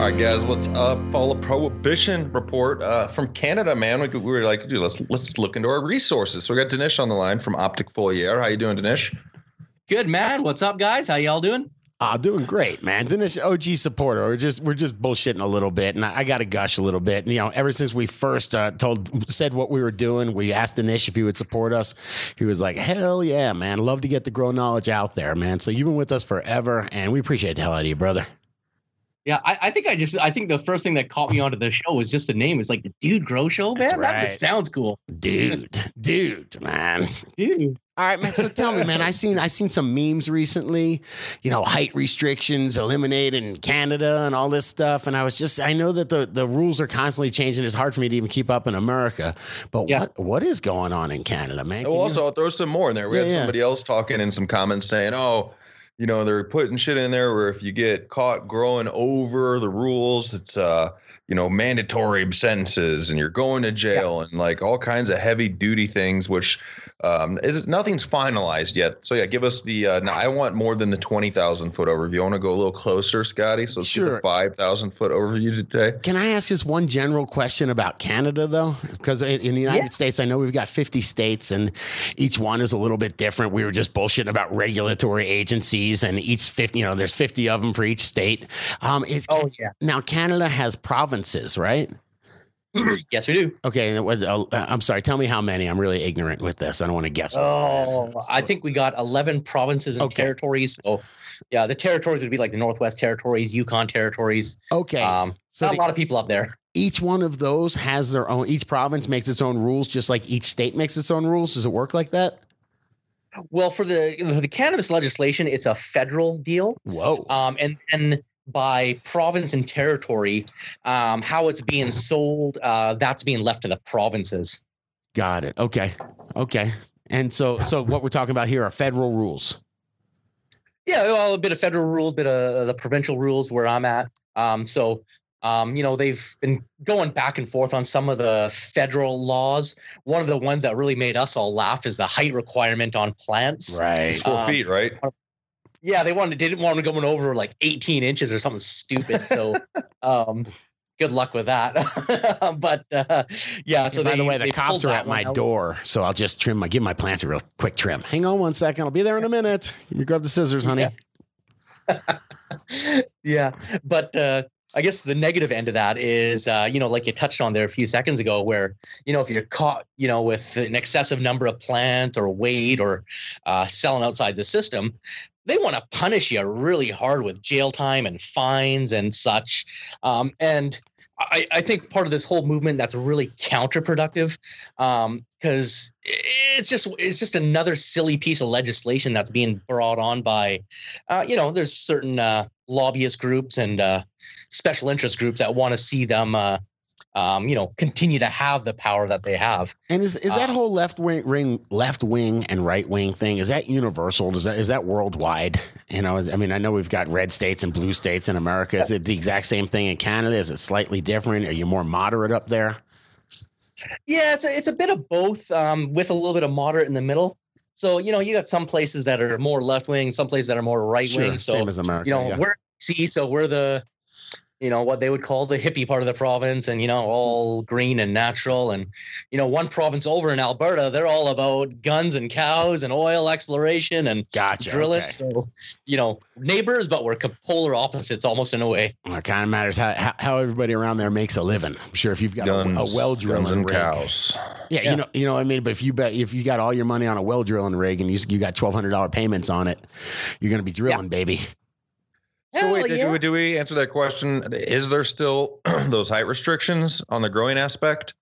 All right, guys, what's up? Follow Prohibition report uh, from Canada, man. We, we were like, dude, let's let's look into our resources. So we got Dinesh on the line from Optic Foliar. How you doing, Dinesh? Good, man. What's up, guys? How y'all doing? Ah, doing great, man. Dinesh OG supporter. We're just we're just bullshitting a little bit, and I, I got to gush a little bit. You know, ever since we first uh, told said what we were doing, we asked Dinesh if he would support us. He was like, "Hell yeah, man! Love to get the grow knowledge out there, man." So you've been with us forever, and we appreciate the hell out of you, brother. Yeah, I, I, think I just I think the first thing that caught me onto the show was just the name. It's like the Dude Grow Show, man. That's That just sounds cool, dude, dude, man. dude. All right, man. So tell me, man. I seen I seen some memes recently. You know, height restrictions eliminated in Canada and all this stuff. And I was just, I know that the the rules are constantly changing. It's hard for me to even keep up in America. But Yeah. what what is going on in Canada, man? Can Well, you- also, I'll throw some more in there. We Yeah, had yeah. somebody else talking in some comments saying, oh, you know, they're putting shit in there where if you get caught growing over the rules, it's uh, you know, mandatory sentences and you're going to jail and like all kinds of heavy duty things, which um is nothing's finalized yet. So yeah, give us the uh now I want more than the twenty thousand foot overview. I want to go a little closer, Scotty. So let's get Sure. the five thousand foot overview today. Can I ask just one general question about Canada, though? Because in, in the United Yeah. States, I know we've got 50 states and each one is a little bit different. We were just bullshitting about regulatory agencies and each 50, you know, there's 50 of them for each state. Um, is Oh yeah, Now, Canada has provinces, right? yes we do. Okay. was, uh, I'm sorry. Tell me how many. I'm really ignorant with this. I don't want to guess. Oh, I think we got eleven provinces and Okay. territories. So yeah, the territories would be like the Northwest Territories, Yukon Territories. Okay. Um, so not the- a lot of people up there. each one of those has their own, each province makes its own rules, just like each state makes its own rules. Does it work like that? Well, for the for the cannabis legislation, it's a federal deal. Whoa. um, and then by province and territory, um, how it's being sold, uh, that's being left to the provinces. Got it. Okay. Okay. And so, so what we're talking about here are federal rules. Yeah, well, a bit of federal rules, a bit of the provincial rules where I'm at. Um, so, um, you know, they've been going back and forth on some of the federal laws. One of the ones that really made us all laugh is the height requirement on plants. Right. Four Um, feet, right? Yeah, they wanted didn't want to go over like 18 inches or something stupid. So, um, good luck with that. but uh, yeah, so by they, the way, the cops are at my out. door, so I'll just trim my give my plants a real quick trim. Hang on one second. I'll be there in a minute. Let me grab the scissors, honey. Yeah. yeah, but uh, I guess the negative end of that is, uh, you know, like you touched on there a few seconds ago, where you know if you're caught, you know, with an excessive number of plants or weight or uh, selling outside the system, they want to punish you really hard with jail time and fines and such. Um, and I, I think part of this whole movement that's really counterproductive because it's just it's just another silly piece of legislation that's being brought on by uh, you know there's certain uh, lobbyist groups and uh, special interest groups that want to see them uh, um, you know continue to have the power that they have And is is that Um, whole left wing, ring, left wing and right wing thing is that universal? Is that is that worldwide? You know, is, I mean, I know we've got red states and blue states in America. Is it the exact same thing in Canada? Is it slightly different? Are you more moderate up there? Yeah, it's a, it's a bit of both, um, with a little bit of moderate in the middle. So you know, you got some places that are more left wing, some places that are more right wing. so same as America. you know, yeah. we're see, so we're the, you know, what they would call the hippie part of the province, and you know, all green and natural. And you know, one province over in Alberta, they're all about guns and cows and oil exploration and gotcha. drilling. okay. So you know, neighbors, but we're co- polar opposites almost in a way. Well, it kind of matters how, how how everybody around there makes a living. I'm sure if you've got a, a well guns drilling and rig, cows. Yeah, Yeah. you know, you know what I mean. But if you bet, if you got all your money on a well drilling rig and you you got twelve hundred dollar payments on it, you're gonna be drilling, baby. So wait, did, yeah. we, do we answer that question? Is there still those height restrictions on the growing aspect?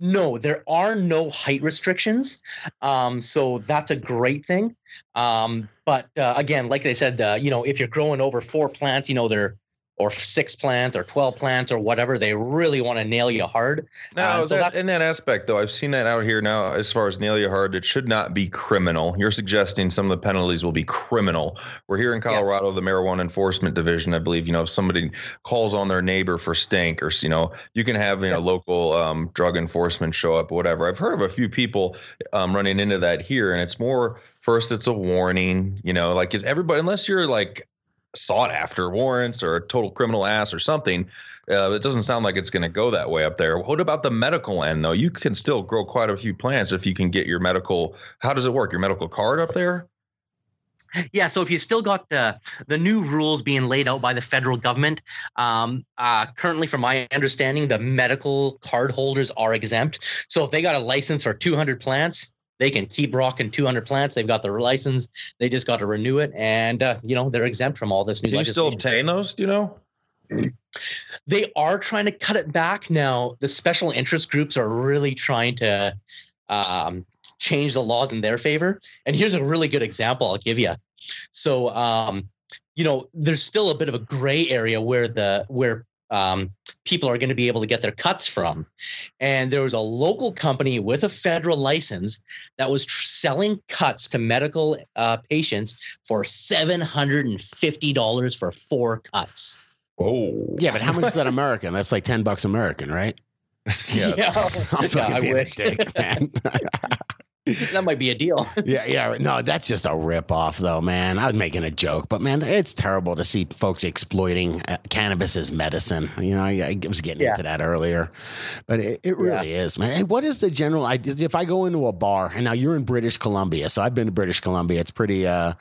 No, there are no height restrictions. Um, so that's a great thing. Um, but uh, again, like I said, uh, you know, if you're growing over four plants, you know, they're or six plants or 12 plants or whatever. They really want to nail you hard. No, Uh, so that, that- in that aspect, though, I've seen that out here now. As far as nail you hard, it should not be criminal. You're suggesting some of the penalties will be criminal. We're here in Colorado, the Marijuana Enforcement Division. I believe you know if somebody calls on their neighbor for stink, or you know, you can have you know local um, drug enforcement show up, whatever. I've heard of a few people um, running into that here, and it's more first, it's a warning. You know, like is everybody unless you're like sought after warrants or a total criminal ass or something. Uh, it doesn't sound like it's going to go that way up there. What about the medical end, though? You can still grow quite a few plants if you can get your medical. How does it work? Your medical card up there? Yeah, so if you still got the the new rules being laid out by the federal government, um, uh, currently, from my understanding, the medical card holders are exempt. So if they got a license for 200 plants, they can keep rocking 200 plants. They've got their license. They just got to renew it, and uh, you know they're exempt from all this new Can you still obtain those? Do you know? they are trying to cut it back now. The special interest groups are really trying to um, change the laws in their favor. And here's a really good example I'll give you. So, um, you know, there's still a bit of a gray area where the where um, people are going to be able to get their cuts from. And there was a local company with a federal license that was tr- selling cuts to medical uh, patients for seven hundred and fifty dollars for four cuts. Oh, Yeah, but how much is that American? That's like ten bucks American, right? yeah. I'm Yeah, fucking I being a wish. dick, man. that might be a deal. yeah, yeah. No, that's just a rip off, though, man. I was making a joke, but man, it's terrible to see folks exploiting uh, cannabis as medicine. You know, I, I was getting Yeah. into that earlier, but it, it really is, man. Hey, what is the general idea? If I go into a bar, and now you're in British Columbia, so I've been to British Columbia. It's pretty, uh,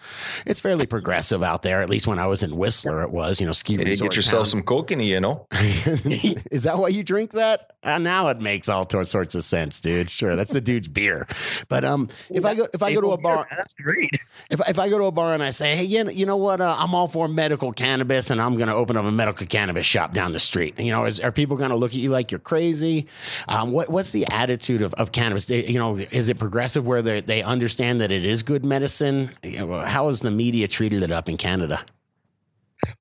it's fairly progressive out there. At least when I was in Whistler, it was. You know, ski Hey, resort get yourself town. some cocaine, you know. is that why you drink that? Uh, now it makes all tor- sorts of sense, dude. Sure, that's the dude's beer. But um, if I go if I go to a bar, that's great. if, if I go to a bar and I say, hey, you know, what? Uh, I'm all for medical cannabis, and I'm going to open up a medical cannabis shop down the street. You know, is, are people going to look at you like you're crazy? Um, what what's the attitude of, of cannabis? They- you know, is it progressive where they, they understand that it is good medicine? How has the media treated it up in Canada?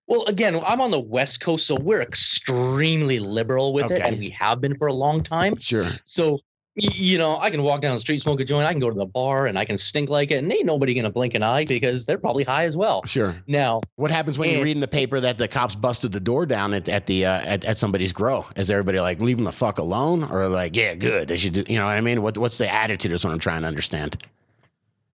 Well, again, I'm on the West Coast, so we're extremely liberal with it, and we have been for a long time. Sure. So, you know, I can walk down the street, smoke a joint, I can go to the bar, and I can stink like it, and ain't nobody gonna blink an eye because they're probably high as well. Sure. Now, What happens when you read in the paper that the cops busted the door down at, at the uh, at, at somebody's grow? Is everybody like leave them the fuck alone, or like yeah, good? They should do. You know what I mean? What what's the attitude? Is what I'm trying to understand.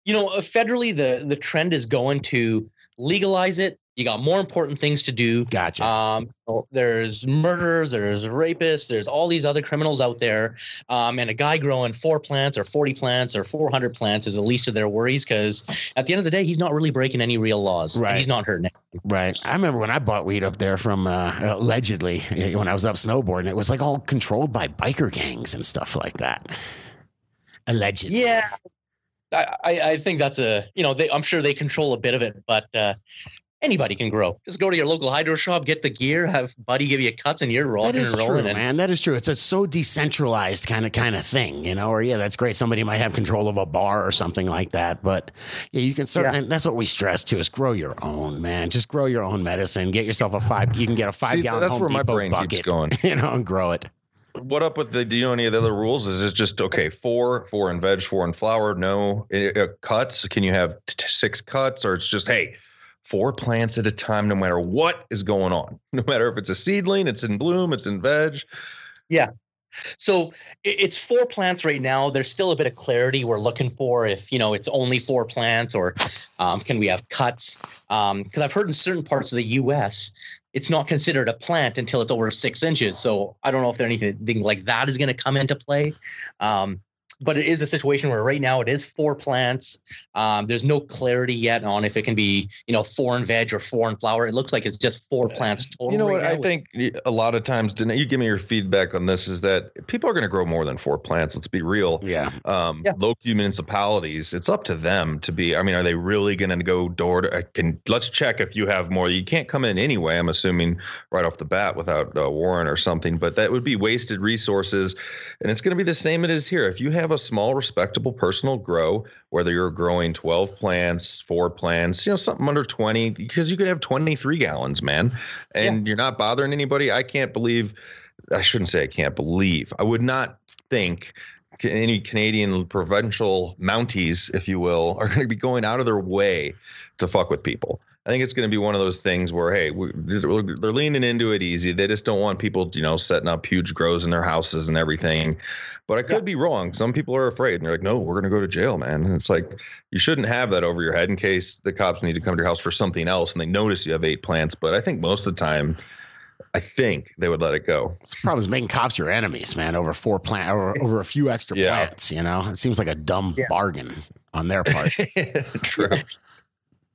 you know, uh, federally, the the trend is going to legalize it. You got more important things to do. Gotcha. Um, there's murderers, there's rapists, there's all these other criminals out there. Um, and a guy growing four plants or 40 plants or 400 plants is the least of their worries because at the end of the day, he's not really breaking any real laws. and Right. He's not hurting it. Right. I remember when I bought weed up there from uh, allegedly eh, when I was up snowboarding, it was like all controlled by biker gangs and stuff like that. Allegedly. Yeah. I, I I think that's a, you know, they, I'm sure they control a bit of it, but uh, anybody can grow. Just go to your local hydro shop, get the gear, have Buddy give you cuts, and you're rolling That is and true, rolling. and man. That is true. It's a so decentralized kind of kind of thing, you know. Or yeah, that's great. Somebody might have control of a bar or something like that. But yeah, you can certainly. and That's what we stress too: is grow your own, man. Just grow your own medicine. Get yourself a five. You can get a five See, gallon that's Home where my brain bucket, keeps going. you know, and grow it. What up with the? Do you know any of the other rules? Is it just okay? Four, four in veg, four in flower. No Uh, uh, cuts. Can you have t- six cuts, or it's just hey, four plants at a time, no matter what is going on. No matter if it's a seedling, it's in bloom, it's in veg. Yeah. So it's four plants right now. There's still a bit of clarity we're looking for if, you know, it's only four plants or um, can we have cuts? Because I've heard in certain parts of the US, it's not considered a plant until it's over six inches. So I don't know if there anything like that is going to come into play. Um, but it is a situation where right now it is four plants. Um, there's no clarity yet on if it can be, you know, four in veg or four in flower. It looks like it's just four plants total. You know right what? now I think a lot of times, Danae, you give me your feedback on this. Is that people are going to grow more than four plants? Let's be real. Yeah. um, Yeah. local municipalities, it's up to them to be. I mean, are they really going to go door to? I Can let's check if you have more. You can't come in anyway. I'm assuming right off the bat without a warrant or something. But that would be wasted resources, and it's going to be the same it is here. If you have have a small, respectable personal grow, whether you're growing 12 plants, four plants, you know, something under 20, because you could have 23 gallons, man, and you're not bothering anybody. I can't believe, I shouldn't say I can't believe, I would not think any Canadian provincial mounties, if you will, are going to be going out of their way to fuck with people. I think it's going to be one of those things where, hey, we, they're leaning into it easy. They just don't want people, you know, setting up huge grows in their houses and everything. But I could yeah. be wrong. Some people are afraid and they're like, no, we're going to go to jail, man. And it's like, you shouldn't have that over your head in case the cops need to come to your house for something else and they notice you have eight plants. But I think most of the time, I think they would let it go. The problem is making cops your enemies, man, over four plant or over a few extra yeah. plants. You know, it seems like a dumb yeah. bargain on their part. True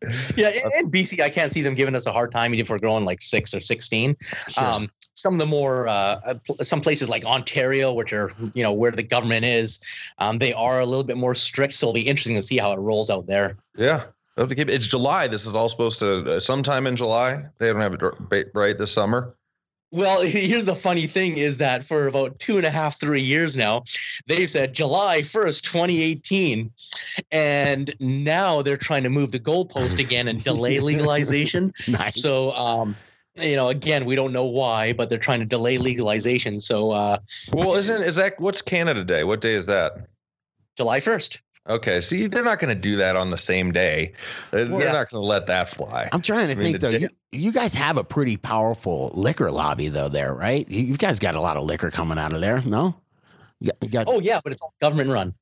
yeah, in BC, I can't see them giving us a hard time even if we're growing like six or sixteen. Sure. Um, some of the more uh, uh some places like Ontario, which are you know where the government is, um, they are a little bit more strict. So it'll be interesting to see how it rolls out there. Yeah, it's July. This is all supposed to uh, sometime in July. They don't have it right this summer. Well, here's the funny thing is that for about two and a half, three years now, they've said July 1st, 2018. And now they're trying to move the goalpost again and delay legalization. nice. So, um, you know, again, we don't know why, but they're trying to delay legalization. So, uh, well, isn't, is that, what's Canada Day? What day is that? July 1st. Okay, see, they're not going to do that on the same day. They're, well, not going to let that fly. I'm trying to I think mean, though. you, you, guys have a pretty powerful liquor lobby though, there, right? You, you, guys got a lot of liquor coming out of there, no? You got, got oh yeah, but it's all government run.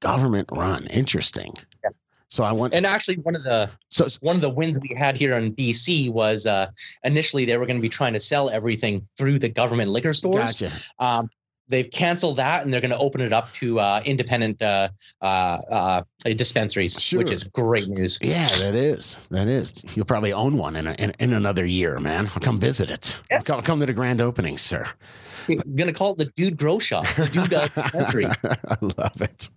Government run, interesting. Yeah. So I want, and actually, one of the so one of the wins we had here in BC was uh, initially they were going to be trying to sell everything through the government liquor stores. Gotcha. Um, they've canceled that and they're going to open it up to uh, independent uh, uh, uh, dispensaries, sure. which is great news. Yeah, that is. That is. You'll probably own one in, a, in, in, another year, man. I'll come visit it. Yeah. Come, come to the grand opening, sir. You're going to call it the Dude Grow Shop, the Dude uh, Dispensary. I love it.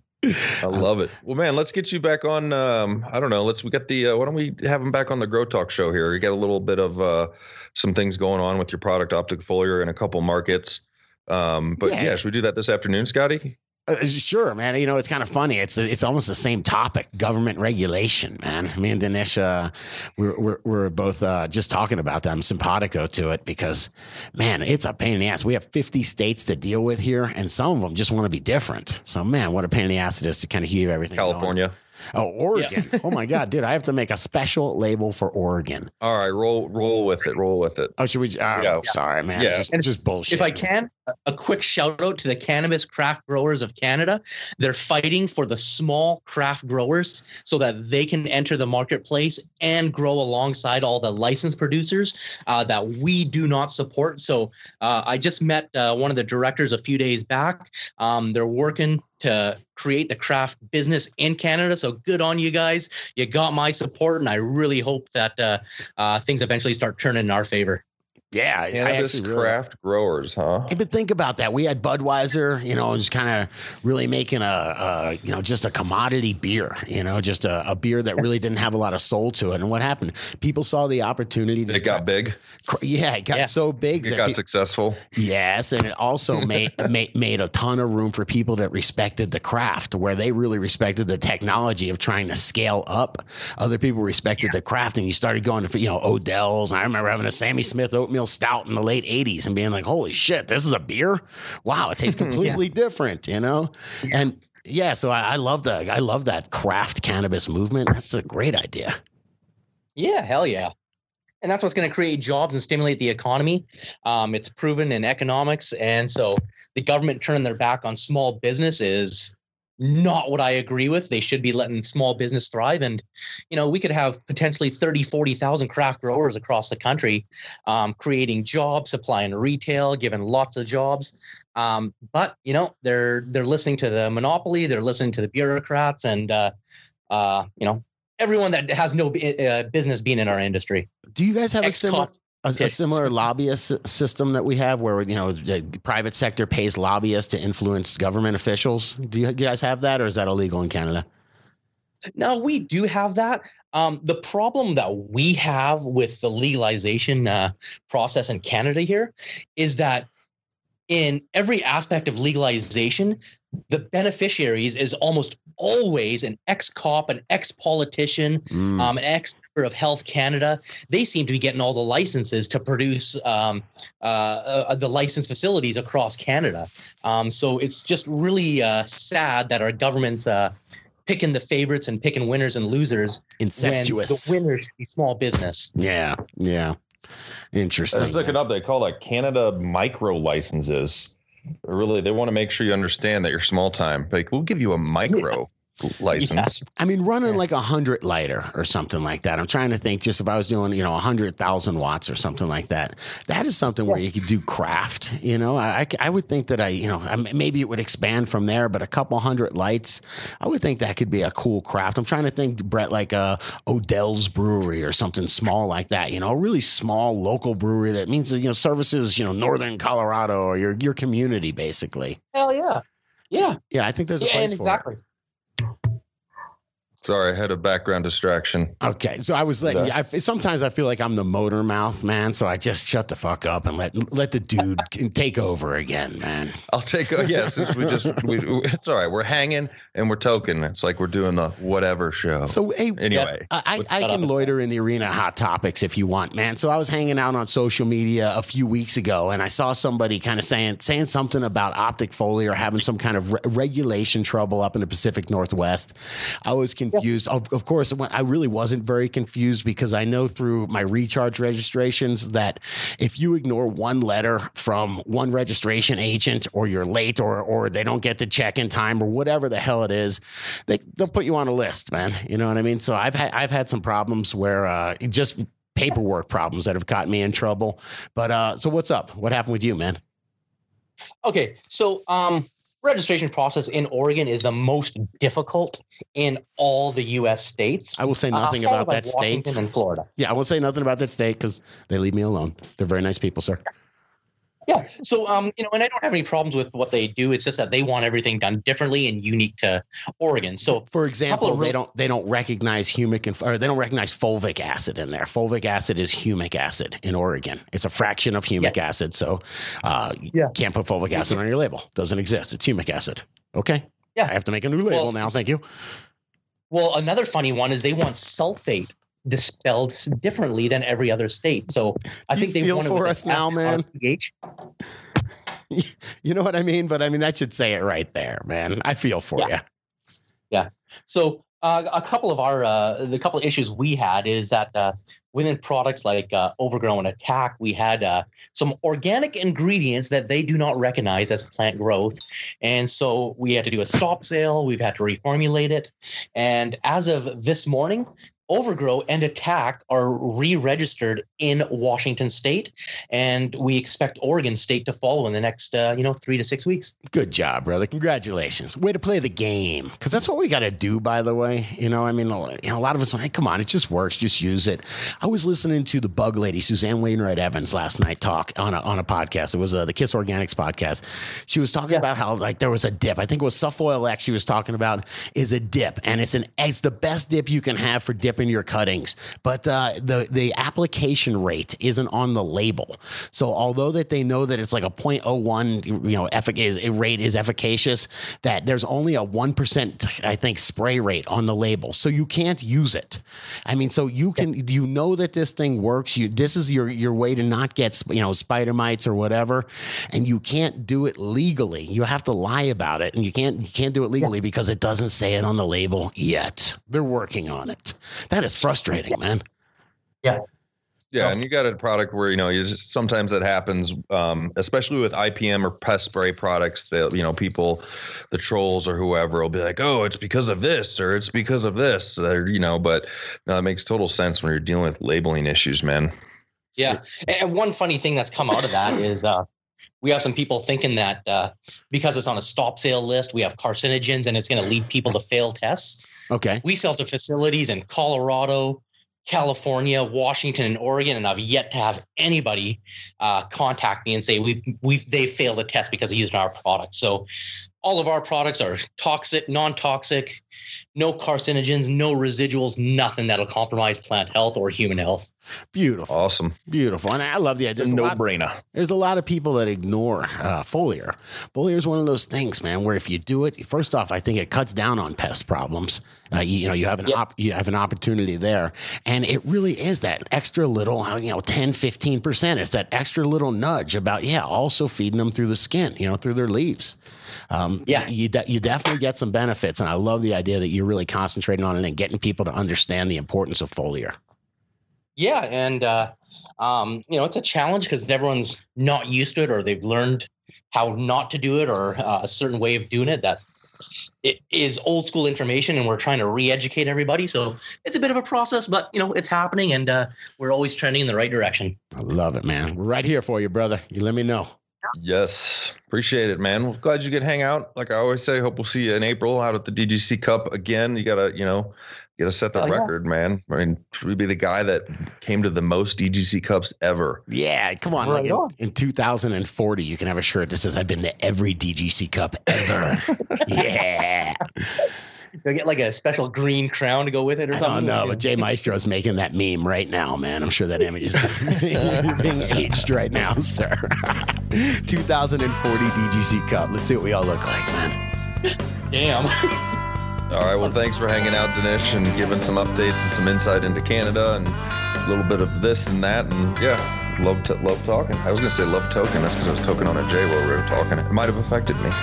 I love it. Well, man, let's get you back on. Um, I don't know. Let's we got the. Uh, why don't we have him back on the Grow Talk show here? We got a little bit of uh, some things going on with your product optic foliar in a couple markets. Um, but yeah. yeah, should we do that this afternoon, Scotty? Uh, sure, man. You know, it's kind of funny. It's it's almost the same topic: government regulation, man. Me and Dinesh, uh, we're, we're, we're both uh, just talking about that. I'm simpatico to it because, man, it's a pain in the ass. We have 50 states to deal with here, and some of them just want to be different. So, man, what a pain in the ass it is to kind of hear everything. California. Going. Oh, Oregon. Yeah. oh my God, dude, I have to make a special label for Oregon. All right, roll roll with it. Roll with it. Oh, should we? Uh, yeah. Sorry, man. Yeah. Just, and just bullshit. If I can, a quick shout out to the cannabis craft growers of Canada. They're fighting for the small craft growers so that they can enter the marketplace and grow alongside all the licensed producers uh, that we do not support. So uh, I just met uh, one of the directors a few days back. Um, they're working to create the craft business in Canada. So good on you guys. You got my support, and I really hope that uh, uh, things eventually start turning in our favor. Yeah, cannabis craft really, growers, huh? Hey, but think about that. We had Budweiser, you know, just kind of really making a, a, you know, just a commodity beer, you know, just a, a, beer that really didn't have a lot of soul to it. And what happened? People saw the opportunity. It got big. Yeah, it got yeah. so big. It got pe- successful. Yes, and it also made, made made a ton of room for people that respected the craft, where they really respected the technology of trying to scale up. Other people respected yeah. the craft, and you started going to, you know, Odell's. I remember having a Sammy Smith oatmeal stout in the late 80s and being like, holy shit, this is a beer? Wow, it tastes completely yeah. different, you know? And yeah, so I, I love the I love that craft cannabis movement. That's a great idea. Yeah, hell yeah. And that's what's going to create jobs and stimulate the economy. Um, it's proven in economics. And so the government turning their back on small business is not what I agree with. They should be letting small business thrive. And, you know, we could have potentially 30, 40,000 craft growers across the country um, creating jobs, supplying retail, giving lots of jobs. Um, but, you know, they're they're listening to the monopoly, they're listening to the bureaucrats and, uh, uh, you know, everyone that has no uh, business being in our industry. Do you guys have a similar? A, a, similar lobbyist system that we have where you know the private sector pays lobbyists to influence government officials? Do you, guys have that or is that illegal in canada? No, we do have that. Um, the problem that we have with the legalization uh, process in Canada here is that in every aspect of legalization, the beneficiaries is almost always an ex-cop, an ex-politician, Mm. um, an ex-member of Health Canada. They seem to be getting all the licenses to produce um, uh, uh, the licensed facilities across Canada. Um, so it's just really uh, sad that our government's uh, picking the favorites and picking winners and losers. Incestuous. When the winners be small business. yeah, yeah. Interesting. I Interesting. was looking up. They call that Canada micro licenses. Really, they want to make sure you understand that you're small time. Like, we'll give you a micro license. I mean, running like a hundred lighter or something like that. I'm trying to think. Just if I was doing, you know, a hundred thousand watts or something like that, that is something where you could do craft. You know, I, I, would think that I, you know, I, maybe it would expand from there, but a couple hundred lights, I would think that could be a cool craft. I'm trying to think, Brett, like a Odell's Brewery or something small like that. You know, a really small local brewery that means you know services, you know, northern Colorado or your your community basically. Hell yeah. Yeah. Yeah, I think there's a Yeah, place for exactly. Sorry, I had a background distraction. Okay, so I was letting. Yeah. I, sometimes I feel like I'm the motor mouth man, so I just shut the fuck up and let let the dude take over again, man. I'll take. A, yeah, since we just, we, it's all right. We're hanging and we're token. It's like we're doing the whatever show. So hey, anyway, I, I, I can loiter in the arena hot topics if you want, man. So I was hanging out on social media a few weeks ago, and I saw somebody kind of saying saying something about Optic Foliar having some kind of re- regulation trouble up in the Pacific Northwest. I was confused. Of, of course, I really wasn't very confused because I know through my recharge registrations that if you ignore one letter from one registration agent, or you're late, or or they don't get the check in time, or whatever the hell it is, they they'll put you on a list, man. You know what I mean? So I've had I've had some problems where uh, just paperwork problems that have gotten me in trouble. But uh, so what's up? What happened with you, man? Okay, so um, registration process in Oregon is the most difficult in all the U.S. states. I will say Uh, nothing followed about that state. Washington and Florida. Yeah, I won't say nothing about that state because they leave me alone. They're very nice people, sir. Yeah. So, um, you know, and I don't have any problems with what they do. It's just that they want everything done differently and unique to Oregon. So, For example, they real- don't they don't recognize humic and or they don't recognize fulvic acid in there. Fulvic acid is humic acid in Oregon. It's a fraction of humic acid, so uh, you Yeah. can't put fulvic acid on your label. Doesn't exist. It's humic acid. Okay. Yeah. I have to make a new label Well, now. Thank you. well, another funny one is they want sulfate dispelled differently than every other state. So, I think they feel for us now, man? You know what I mean? But I mean that should say it right there, man. I feel for Yeah. you. Yeah. So uh, a couple of our uh, the couple of issues we had is that uh, within products like uh, Overgrown Attack, we had uh, some organic ingredients that they do not recognize as plant growth, and so we had to do a stop sale. We've had to reformulate it, and as of this morning. Overgrow and Attack are re-registered in Washington State, and we expect Oregon State to follow in the next, uh, you know, three to six weeks. Good job, brother. Congratulations. Way to play the game. Because that's what we got to do, by the way. You know, I mean, a lot of us, hey, come on, it just works. Just use it. I was listening to the bug lady, Suzanne Wainwright Evans, last night talk on a, on a podcast. It was uh, the Kiss Organics podcast. She was talking Yeah. about how, like, there was a dip. I think it was SuffOil-X she was talking about is a dip. And it's an it's the best dip you can have for your cuttings. But uh, the, the application rate isn't on the label. So although that they know that it's like a 0.01, you know, effic- is, rate is efficacious, that there's only a 1%, I think, spray rate on the label. So you can't use it. I mean, so you can, you know that this thing works. You, this is your, your way to not get, you know, spider mites or whatever. And you can't do it legally. You have to lie about it. And you can't, you can't do it legally because it doesn't say it on the label yet. They're working on it. That is frustrating, man. Yeah, Yeah, and you got a product where you know you just sometimes that happens, um, especially with IPM or pest spray products. That you know people, the trolls or whoever will be like, "Oh, it's because of this or it's because of this," or you know. But no, it makes total sense when you're dealing with labeling issues, man. Yeah. And one funny thing that's come out of that is uh, we have some people thinking that uh, because it's on a stop sale list, we have carcinogens and it's going to lead people to fail tests. Okay. We sell to facilities in Colorado, California, Washington, and Oregon, and I've yet to have anybody uh, contact me and say we've we've they failed a test because of using our product. So all of our products are toxic, non-toxic, no carcinogens, no residuals, nothing that'll compromise plant health or human health. Beautiful, Awesome. beautiful, and I love the idea. It's a There's a no lot- brainer. There's a lot of people that ignore uh, foliar. Foliar is one of those things, man, where if you do it, first off, I think it cuts down on pest problems. Uh, you, you know, you have an Yep. op- you have an opportunity there, and it really is that extra little, uh, you know, 10, 15 percent. It's that extra little nudge about yeah, also feeding them through the skin, you know, through their leaves. Um, Yeah. you de- you definitely get some benefits, and I love the idea that you're really concentrating on it and getting people to understand the importance of foliar. Yeah, and uh, um, you know it's a challenge because everyone's not used to it, or they've learned how not to do it, or uh, a certain way of doing it that it is old school information, and we're trying to re-educate everybody. So it's a bit of a process, but you know it's happening, and uh, we're always trending in the right direction. I love it, man. We're right here for you, brother. You let me know. Yes, appreciate it, man. Well, glad you could hang out. Like I always say, hope we'll see you in April out at the DGC Cup again. You gotta, you know, you gotta set the Hell yeah. record, man. I mean, we'd be the guy that came to the most DGC Cups ever. Yeah, come on. Right like in, on. in 2040, you can have a shirt that says, I've been to every DGC Cup ever. yeah. You'll get like a special green crown to go with it, or I something. don't know, but Jay Maestro's making that meme right now, man. I'm sure that image is being aged right now, sir. 2040 DGC Cup. Let's see what we all look like, man. Damn. All right. Well, thanks for hanging out, Dinesh, and giving some updates and some insight into Canada and a little bit of this and that. And yeah, love to love talking. I was gonna say love token. That's because I was token on a J while we were talking. It might have affected me.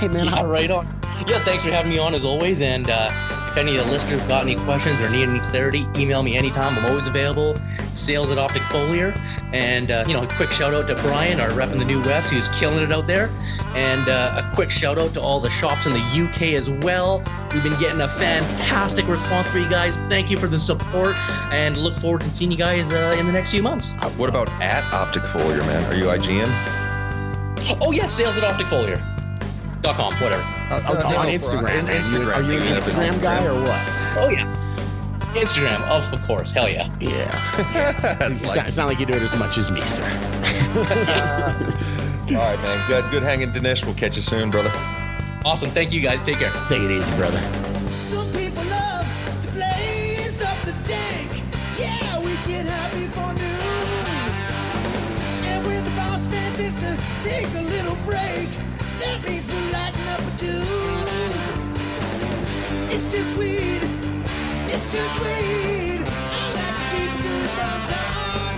Hey, man, Yeah, right on. Yeah, thanks for having me on as always. And uh, if any of the listeners got any questions or need any clarity, email me anytime. I'm always available. Sales at Optic Foliar. And, uh, you know, a quick shout out to Brian, our rep in the New West, who's killing it out there. And uh, a quick shout out to all the shops in the UK as well. We've been getting a fantastic response for you guys. Thank you for the support and look forward to seeing you guys uh, in the next few months. Uh, what about at Optic Foliar, man? Are you IGN? Oh, yeah, sales at Optic Foliar. Dot com, whatever. uh, uh, on no, Instagram. for- Instagram. Are you an Thinking of it on Instagram guy or what? Oh, yeah. Instagram, of course. Hell yeah. Yeah. You It's sound, like- sound like you do it as much as me, sir. All right, man. Good, good hanging, Dinesh. We'll catch you soon, brother. Awesome. Thank you guys. Take care. Take it easy, brother. Some people love to blaze up the dank. Yeah, we get happy for noon. And when the boss man says to take a little break, that means we're lighting up a tube. It's just weed. It's just weed. I like to keep good on,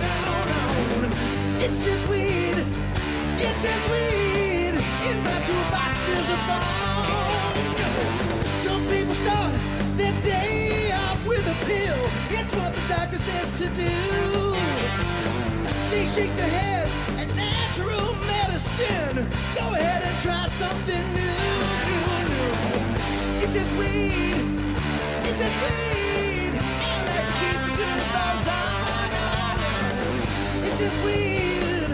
on. It's just weed. It's just weed. In my there's a. Some people start their day off with a pill. It's what the doctor says to do. They shake their heads at natural medicine. Go ahead and try something new, new, new. It's just weed. It's just weed. It's just weed.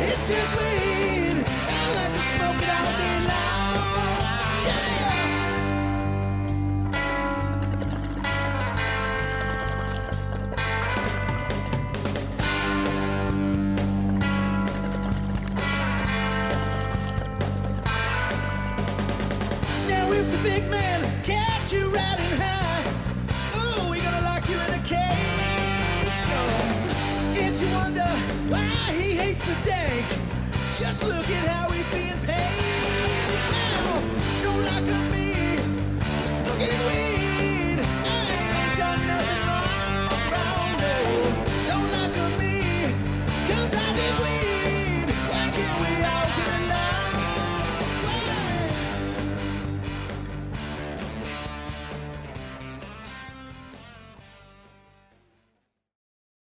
It's just weed. I like to smoke it all day. Why he hates the dank, just look at how he's being paid. Now, don't lock up me smoking weed. I ain't done nothing wrong.